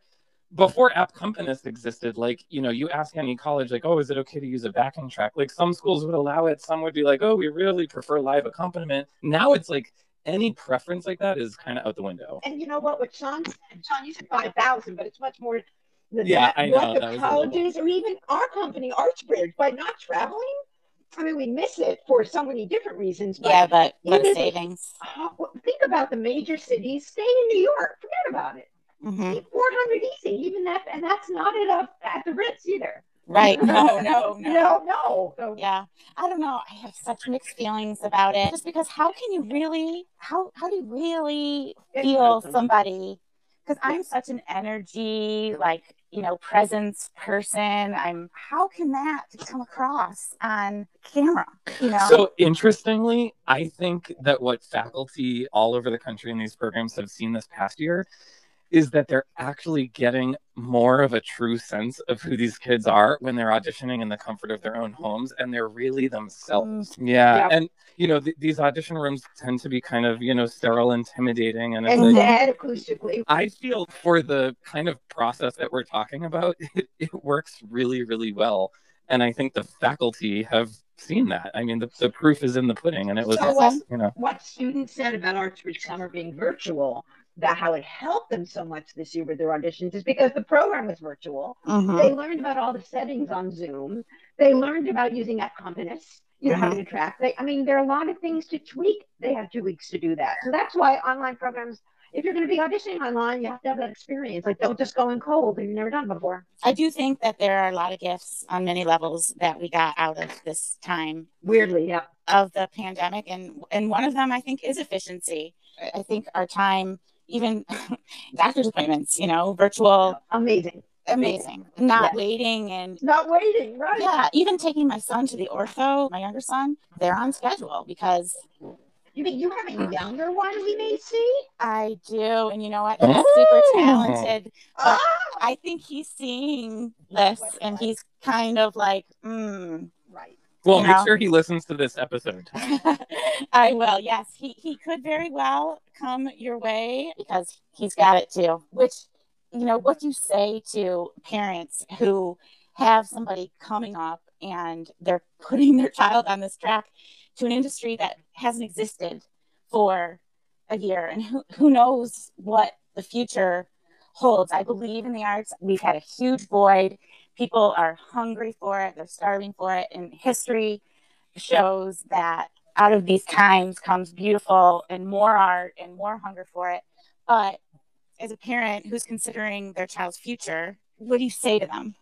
before app accompanist existed like you know you ask any college like oh is it okay to use a backing track like some schools would allow it some would be like oh we really prefer live accompaniment now it's like any preference like that is kind of out the window and you know what what sean said sean you said 5000 but it's much more than yeah that. i know what the colleges or even our company artsbridge by not traveling I mean, we miss it for so many different reasons. But yeah, but what savings? Oh, think about the major cities. Stay in New York. Forget about it. Mm-hmm. 400 easy, even that, and that's not it up at the Ritz either. Right. [laughs] No, no, no, no, no. So, yeah. I don't know. I have such mixed feelings about it. Just because how can you really how how do you really feel somebody because I'm such an energy, like, you know, presence person. I'm how can that come across on camera? You know. So interestingly, I think that what faculty all over the country in these programs have seen this past year is that they're actually getting more of a true sense of who these kids are when they're auditioning in the comfort of their own homes and they're really themselves. Mm. Yeah. yeah. And, you know, th- these audition rooms tend to be kind of, you know, sterile, intimidating. And, and like, acoustically. I feel for the kind of process that we're talking about, [laughs] it, it works really, really well. And I think the faculty have seen that. I mean, the, the proof is in the pudding, and it was, so what, you know, what students said about Artsbridge Summer being virtual that how it helped them so much this year with their auditions is because the program was virtual. Mm-hmm. They learned about all the settings on Zoom. They learned about using Accompanist, you know, mm-hmm. how to track. They, I mean, there are a lot of things to tweak. They have two weeks to do that. So that's why online programs, if you're going to be auditioning online, you have to have that experience. Like, don't just go in cold and you've never done before. I do think that there are a lot of gifts on many levels that we got out of this time. Weirdly, yeah. Of the pandemic. And, and one of them, I think, is efficiency. I think our time even [laughs] doctor's appointments, you know, virtual. Amazing. Amazing. Not yes. waiting and not waiting, right? Yeah. Even taking my son to the ortho, my younger son, they're on schedule because you mean you have a younger one we may see? I do. And you know what? He's oh. super talented. Oh. I think he's seeing this and he's kind of like, mm, Well, make know? sure he listens to this episode. [laughs] I will. Yes, he he could very well come your way because he's got it too. Which, you know, what do you say to parents who have somebody coming up and they're putting their child on this track to an industry that hasn't existed for a year, and who who knows what the future holds. I believe in the arts. We've had a huge void people are hungry for it, they're starving for it. And history shows that out of these times comes beautiful and more art and more hunger for it. But as a parent who's considering their child's future, what do you say to them?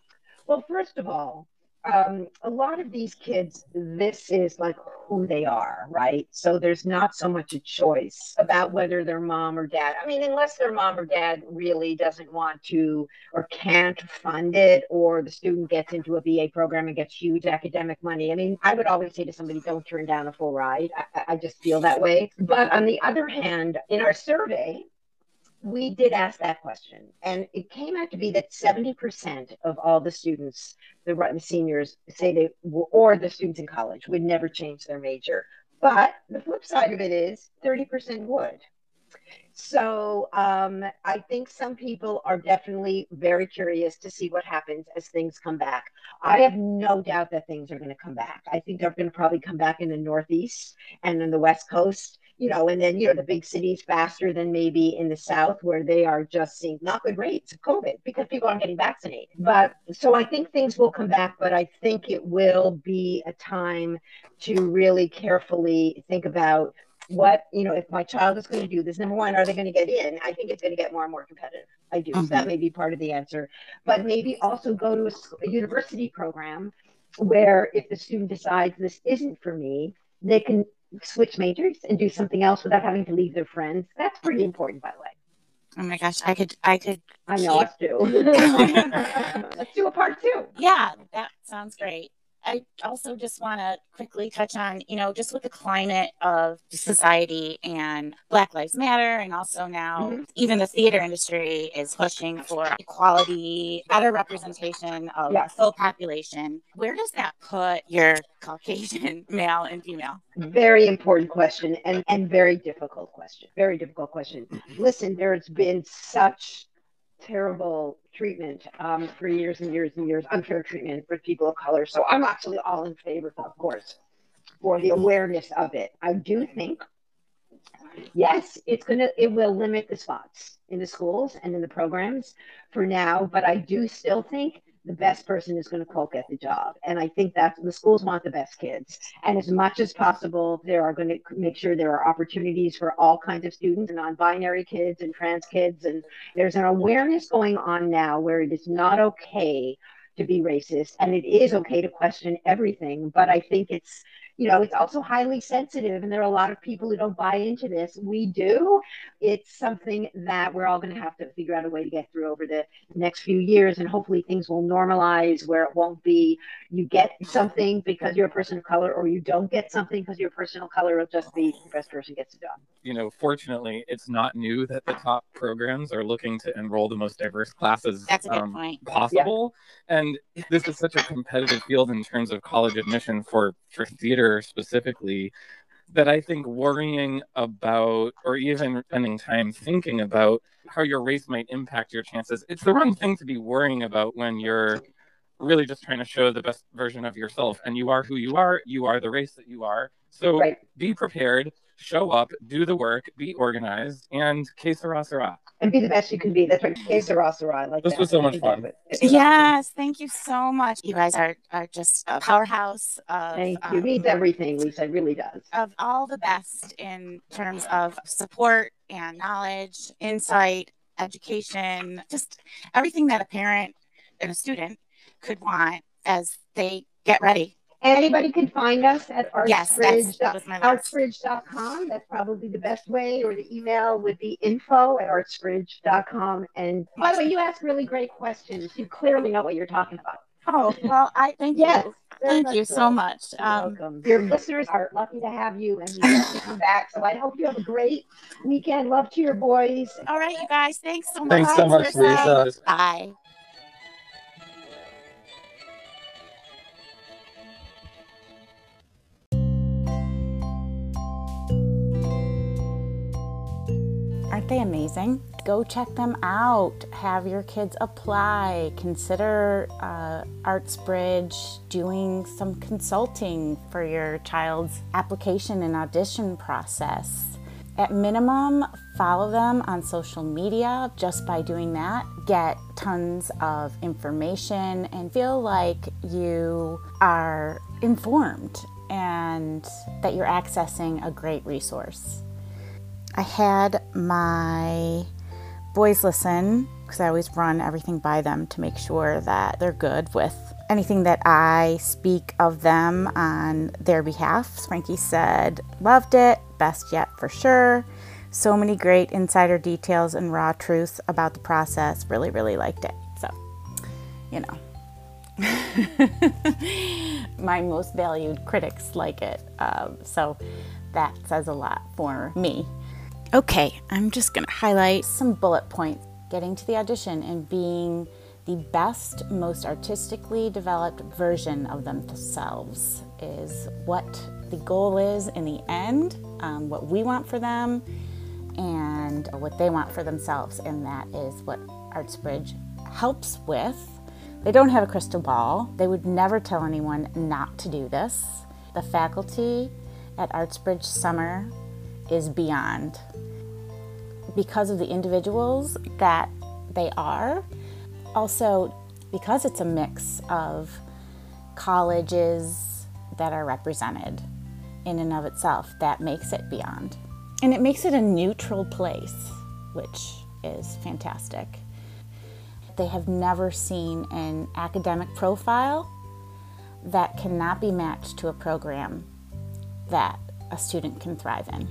Well, first of all, um, a lot of these kids, this is like who they are, right? So there's not so much a choice about whether their mom or dad. I mean, unless their mom or dad really doesn't want to or can't fund it, or the student gets into a BA program and gets huge academic money. I mean, I would always say to somebody, don't turn down a full ride. I, I just feel that way. But on the other hand, in our survey, we did ask that question, and it came out to be that 70% of all the students, the, seniors, say they were, or the students in college would never change their major. But the flip side of it is 30% would. So um, I think some people are definitely very curious to see what happens as things come back. I have no doubt that things are going to come back. I think they're going to probably come back in the Northeast and in the West Coast you know, and then, you know, the big cities faster than maybe in the South where they are just seeing not good rates of COVID because people aren't getting vaccinated. But so I think things will come back, but I think it will be a time to really carefully think about what, you know, if my child is going to do this, number one, are they going to get in? I think it's going to get more and more competitive. I do. Mm-hmm. So that mm-hmm. may be part of the answer. But maybe also go to a, a university program where if the student decides this isn't for me, they can switch majors and do something else without having to leave their friends. That's pretty important, by the way. Oh my gosh, I could, I could. I know us too. [laughs] [laughs] Let's do a part two. Yeah, that sounds great. I also just want to quickly touch on, you know, just with the climate of society and Black Lives Matter, and also now mm-hmm. even the theater industry is pushing for equality, better representation of yes. the full population. Where does that put your Caucasian [laughs] male and female? Very important question and, and very difficult question. Very difficult question. Listen, there's been such terrible treatment um, for years and years and years, unfair treatment for people of color. So I'm actually all in favor, of course, for the awareness of it. I do think, yes, it's gonna, it will limit the spots in the schools and in the programs for now, but I do still think the best person is going to quote get the job. And I think that the schools want the best kids. And as much as possible, they are going to make sure there are opportunities for all kinds of students, non-binary kids and trans kids. And there's an awareness going on now where it is not okay to be racist and it is okay to question everything. But I think it's you know, it's also highly sensitive, and there are a lot of people who don't buy into this. We do. It's something that we're all going to have to figure out a way to get through over the next few years, and hopefully things will normalize where it won't be you get something because you're a person of color, or you don't get something because you're a person of color. It'll just be the best person gets the job. You know, fortunately, it's not new that the top programs are looking to enroll the most diverse classes um, possible, yeah. and this is such a competitive field in terms of college admission for for theater specifically that I think worrying about or even spending time thinking about how your race might impact your chances, it's the wrong thing to be worrying about when you're really just trying to show the best version of yourself. And you are who you are, you are the race that you are. So right. be prepared, show up, do the work, be organized, and que sera, sera and be the best you can be. That's right. Que sera, sera. Like this that. was so much fun. Yes, thank you so much. You guys are, are just a powerhouse. Of, thank you. Um, Means everything, Lisa. It really does. Of all the best in terms of support and knowledge, insight, education, just everything that a parent and a student could want as they get ready Anybody can find us at artsbridge, yes, artsbridge.com. That's probably the best way, or the email would be info at artsbridge.com. And by the way, you ask really great questions. You clearly know what you're talking about. Oh, well, I thank yes, you. Thank you so much. You're um, welcome. Your listeners are lucky to have you and you to come back. So I hope you have a great weekend. Love to your boys. All right, you guys. Thanks so much. Thanks so much, Lisa. Bye. They amazing? Go check them out. Have your kids apply. Consider uh, ArtsBridge doing some consulting for your child's application and audition process. At minimum, follow them on social media. Just by doing that, get tons of information and feel like you are informed and that you're accessing a great resource. I had my boys listen because I always run everything by them to make sure that they're good with anything that I speak of them on their behalf. Frankie said, loved it, best yet for sure. So many great insider details and raw truths about the process. Really, really liked it. So, you know. [laughs] my most valued critics like it. Um, so that says a lot for me. Okay, I'm just going to highlight some bullet points. Getting to the audition and being the best, most artistically developed version of themselves is what the goal is in the end, um, what we want for them, and what they want for themselves. And that is what ArtsBridge helps with. They don't have a crystal ball, they would never tell anyone not to do this. The faculty at ArtsBridge Summer is beyond because of the individuals that they are. Also, because it's a mix of colleges that are represented in and of itself, that makes it beyond. And it makes it a neutral place, which is fantastic. They have never seen an academic profile that cannot be matched to a program that a student can thrive in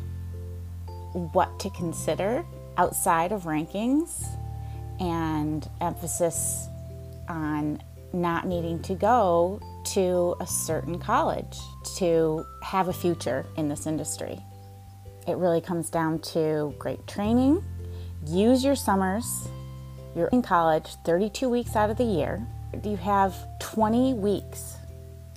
what to consider outside of rankings and emphasis on not needing to go to a certain college to have a future in this industry. It really comes down to great training, use your summers. You're in college 32 weeks out of the year. You have 20 weeks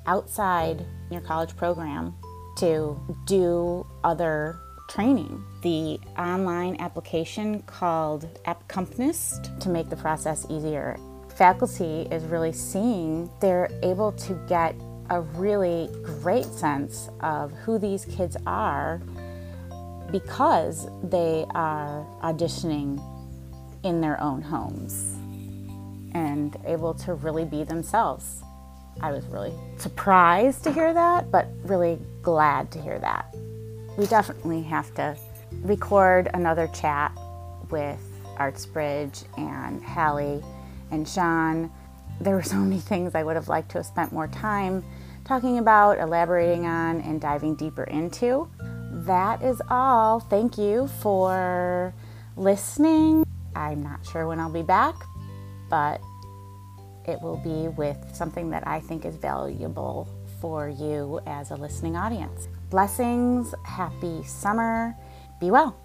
outside your college program to do other training. The online application called Appcompanist to make the process easier. Faculty is really seeing they're able to get a really great sense of who these kids are because they are auditioning in their own homes and able to really be themselves. I was really surprised to hear that, but really glad to hear that. We definitely have to record another chat with ArtsBridge and Hallie and Sean. There were so many things I would have liked to have spent more time talking about, elaborating on, and diving deeper into. That is all. Thank you for listening. I'm not sure when I'll be back, but it will be with something that I think is valuable for you as a listening audience. Blessings, happy summer, be well.